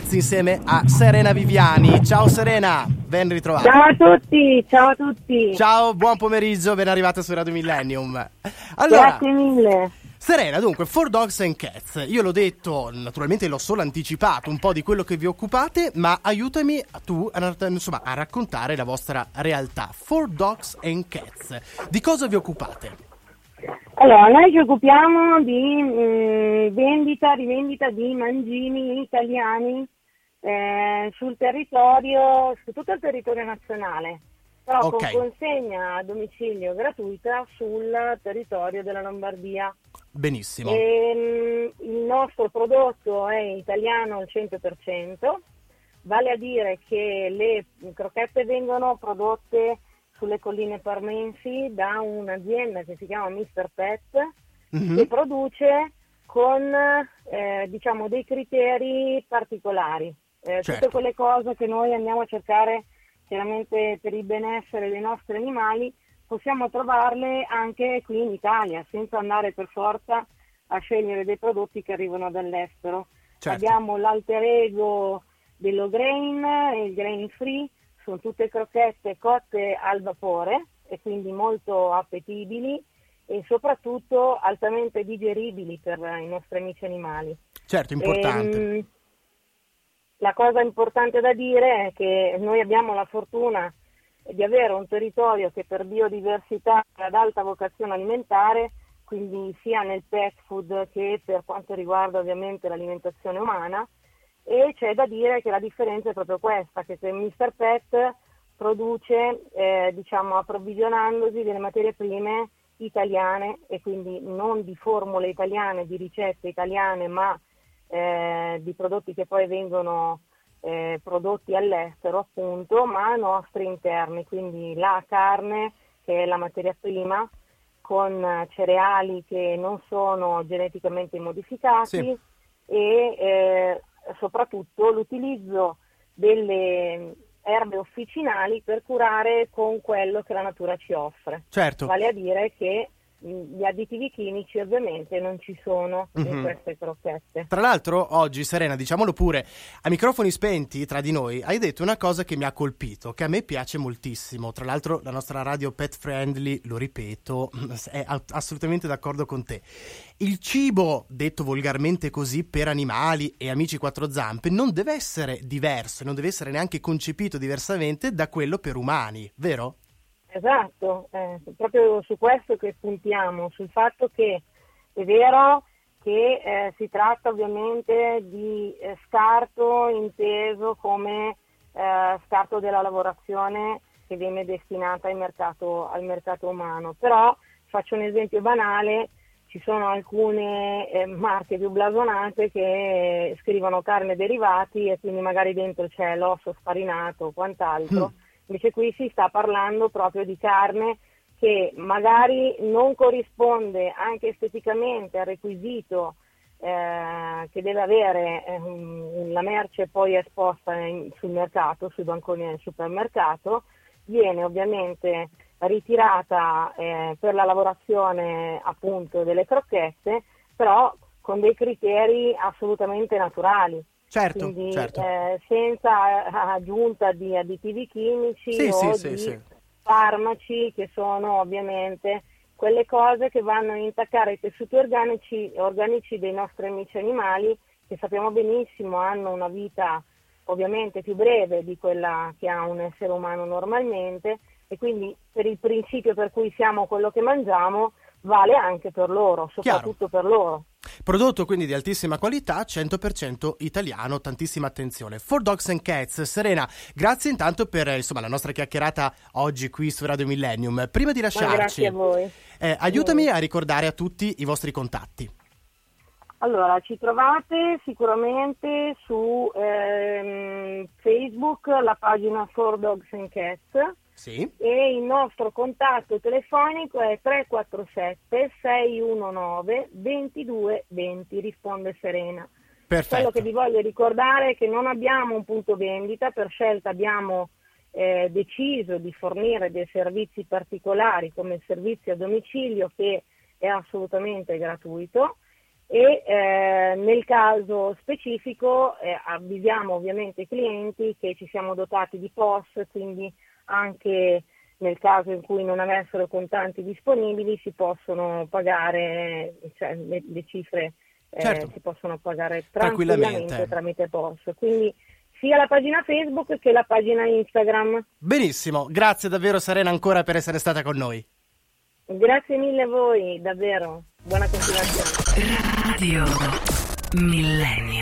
insieme a Serena Viviani. Ciao Serena, ben ritrovata. Ciao a tutti, ciao a tutti. Ciao, buon pomeriggio, ben arrivata su Radio Millennium. Allora, Grazie mille. Serena, dunque, For Dogs and Cats. Io l'ho detto, naturalmente l'ho solo anticipato un po' di quello che vi occupate, ma aiutami tu a, insomma, a raccontare la vostra realtà. For Dogs and Cats. Di cosa vi occupate? Allora, noi ci occupiamo di mh, vendita, rivendita di mangimi italiani eh, sul territorio, su tutto il territorio nazionale, però Ok. con consegna a domicilio gratuita sul territorio della Lombardia. Benissimo. E, mh, il nostro prodotto è italiano al 100%, vale a dire che le crocchette vengono prodotte sulle colline parmensi da un'azienda che si chiama Mr. Pet Mhm. che produce con eh, diciamo dei criteri particolari. Eh, Certo. Tutte quelle cose che noi andiamo a cercare chiaramente per il benessere dei nostri animali possiamo trovarle anche qui in Italia senza andare per forza a scegliere dei prodotti che arrivano dall'estero. Certo. Abbiamo l'alter ego dello grain il grain free, sono tutte crocchette cotte al vapore e quindi molto appetibili e soprattutto altamente digeribili per i nostri amici animali. Certo, importante. Ehm, la cosa importante da dire è che noi abbiamo la fortuna di avere un territorio che per biodiversità è ad alta vocazione alimentare, quindi sia nel pet food che per quanto riguarda ovviamente l'alimentazione umana, e c'è da dire che la differenza è proprio questa, che se Mr. Pet produce, eh, diciamo, approvvigionandosi delle materie prime italiane e quindi non di formule italiane, di ricette italiane, ma eh, di prodotti che poi vengono eh, prodotti all'estero appunto, ma nostri interni, quindi la carne che è la materia prima con cereali che non sono geneticamente modificati Sì. e eh, soprattutto l'utilizzo delle erbe officinali per curare con quello che la natura ci offre. Certo. Vale a dire che gli additivi chimici ovviamente non ci sono Mhm. in queste crocchette. Tra l'altro, oggi, Serena, diciamolo pure, a microfoni spenti tra di noi, hai detto una cosa che mi ha colpito, che a me piace moltissimo. Tra l'altro, la nostra radio pet friendly, lo ripeto, è a- assolutamente d'accordo con te. Il cibo, detto volgarmente così, per animali e amici quattro zampe, non deve essere diverso, non deve essere neanche concepito diversamente da quello per umani, vero? Esatto, è proprio su questo che puntiamo, sul fatto che è vero che eh, si tratta ovviamente di eh, scarto inteso come eh, scarto della lavorazione che viene destinata al mercato, al mercato umano, però faccio un esempio banale, ci sono alcune eh, marche più blasonate che scrivono carne derivati e quindi magari dentro c'è l'osso sfarinato o quant'altro. Invece qui si sta parlando proprio di carne che magari non corrisponde anche esteticamente al requisito eh, che deve avere ehm, la merce poi esposta in- sul mercato, sui banconi del supermercato, viene ovviamente ritirata eh, per la lavorazione appunto delle crocchette, però con dei criteri assolutamente naturali. Certo, Quindi certo. eh, senza eh, aggiunta di additivi chimici Sì, o sì, di sì. farmaci che sono ovviamente quelle cose che vanno a intaccare i tessuti organici, organici dei nostri amici animali che sappiamo benissimo hanno una vita ovviamente più breve di quella che ha un essere umano normalmente e quindi per il principio per cui siamo quello che mangiamo vale anche per loro, soprattutto per loro. Prodotto quindi di altissima qualità, 100% italiano, tantissima attenzione. For Dogs and Cats, Serena, grazie intanto per insomma, la nostra chiacchierata oggi qui su Radio Millennium. Prima di lasciarci, grazie a voi. eh, aiutami a ricordare a tutti i vostri contatti. Allora, ci trovate sicuramente su ehm, Facebook, la pagina For Dogs and Cats Sì, e il nostro contatto telefonico è 347 619 2220, risponde Serena. Quello perfetto. che vi voglio ricordare è che non abbiamo un punto vendita, per scelta abbiamo eh, deciso di fornire dei servizi particolari come il servizio a domicilio che è assolutamente gratuito e eh, nel caso specifico eh, avvisiamo ovviamente i clienti che ci siamo dotati di POS, quindi anche nel caso in cui non avessero contanti disponibili si possono pagare, cioè le, le cifre eh, certo. si possono pagare tranquillamente, tramite POS. Quindi sia la pagina Facebook che la pagina Instagram. Benissimo, grazie davvero Serena ancora per essere stata con noi. Grazie mille a voi, davvero. Buona continuazione. Radio Millennio.